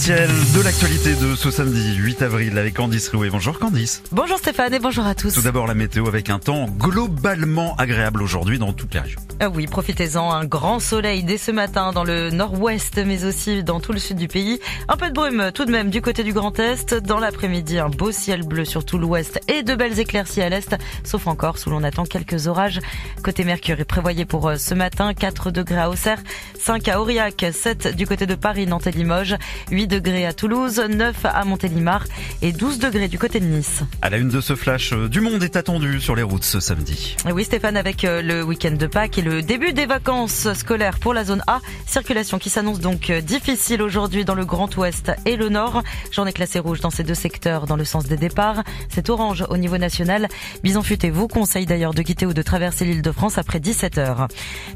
Ciel de l'actualité de ce samedi 8 avril avec Candice Loué. Bonjour Candice. Bonjour Stéphane et bonjour à tous. Tout d'abord la météo avec un temps globalement agréable aujourd'hui dans toutes les régions. Ah oui, profitez-en, un grand soleil dès ce matin dans le nord-ouest mais aussi dans tout le sud du pays. Un peu de brume tout de même du côté du Grand Est. Dans l'après-midi, un beau ciel bleu sur tout l'ouest et de belles éclaircies à l'est, sauf encore où l'on attend quelques orages. Côté Mercure est prévoyé pour euh, ce matin 4 degrés à Auxerre, 5 à Aurillac, 7 du côté de Paris, Nantes et Limoges, 8 degrés à Toulouse, 9 à Montélimar et 12 degrés du côté de Nice. À la une de ce flash, euh, du monde est attendu sur les routes ce samedi. oui Stéphane, avec euh, le week-end de Pâques et le début des vacances scolaires pour la zone A, circulation qui s'annonce donc euh, difficile aujourd'hui dans le Grand Ouest et le Nord. J'en ai classé rouge dans ces deux secteurs dans le sens des départs. C'est orange au niveau national. Bison Futé vous conseille d'ailleurs de quitter ou de traverser l'île de France après 17 heures.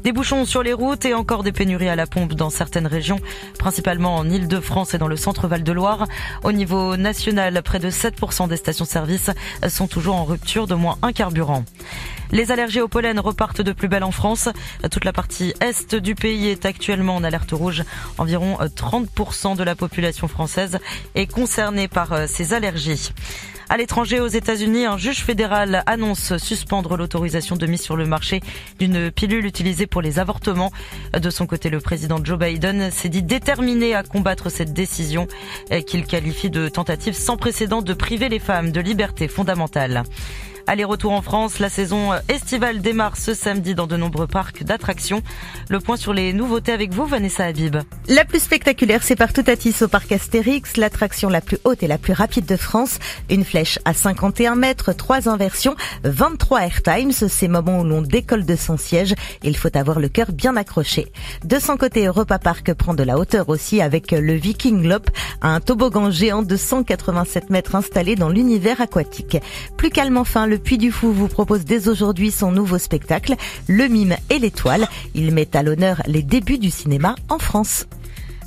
Des bouchons sur les routes et encore des pénuries à la pompe dans certaines régions, principalement en Île-de-France et dans le centre Val-de-Loire. Au niveau national, près de 7% des stations-service sont toujours en rupture de moins un carburant. Les allergies au pollen repartent de plus belle en France. Toute la partie est du pays est actuellement en alerte rouge. Environ 30% de la population française est concernée par euh, ces allergies. À l'étranger, aux États-Unis, un juge fédéral annonce suspendre l'autorisation de mise sur le marché d'une pilule utilisée pour les avortements. De son côté, le président Joe Biden s'est dit déterminé à combattre cette décision qu'il qualifie de tentative sans précédent de priver les femmes de liberté fondamentale. Aller-retour en France, la saison estivale démarre ce samedi dans de nombreux parcs d'attractions. Le point sur les nouveautés avec vous, Vanessa Habib. La plus spectaculaire, c'est partout à au parc Astérix, l'attraction la plus haute et la plus rapide de France. Une flèche à 51 mètres, trois inversions, 23 airtimes, ces moments où l'on décolle de son siège. Il faut avoir le cœur bien accroché. De son côté, Europa Park prend de la hauteur aussi avec le Viking Lop, un toboggan géant de 187 mètres installé dans l'univers aquatique. Plus calme enfin, le le Puy du Fou vous propose dès aujourd'hui son nouveau spectacle, Le Mime et l'Étoile. Il met à l'honneur les débuts du cinéma en France.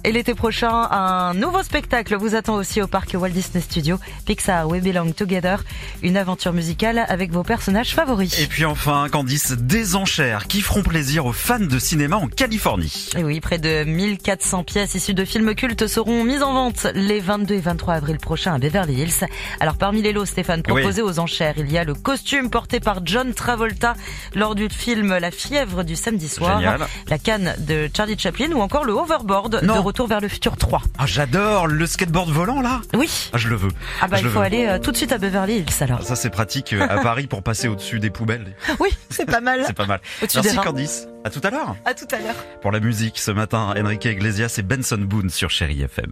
Et l'été prochain, un nouveau spectacle vous attend aussi au parc Walt Disney Studios, Pixar We Belong Together, une aventure musicale avec vos personnages favoris. Et puis enfin, Candice, des enchères qui feront plaisir aux fans de cinéma en Californie. Et oui, près de 1400 pièces issues de films cultes seront mises en vente les 22 et 23 avril prochains à Beverly Hills. Alors parmi les lots, Stéphane, proposés aux enchères, il y a le costume porté par John Travolta lors du film La fièvre du samedi soir, la canne de Charlie Chaplin ou encore le hoverboard de Retour vers le futur 3. Ah, j'adore le skateboard volant là. Oui. Ah, je le veux. Ah bah il faut aller euh, tout de suite à Beverly Hills alors. Ça c'est pratique euh, à Paris pour passer au-dessus des poubelles. Oui, c'est pas mal. c'est pas mal. Merci Candice. À tout à l'heure. À tout à l'heure. Pour la musique ce matin, Enrique Iglesias et Benson Boone sur Chéri FM.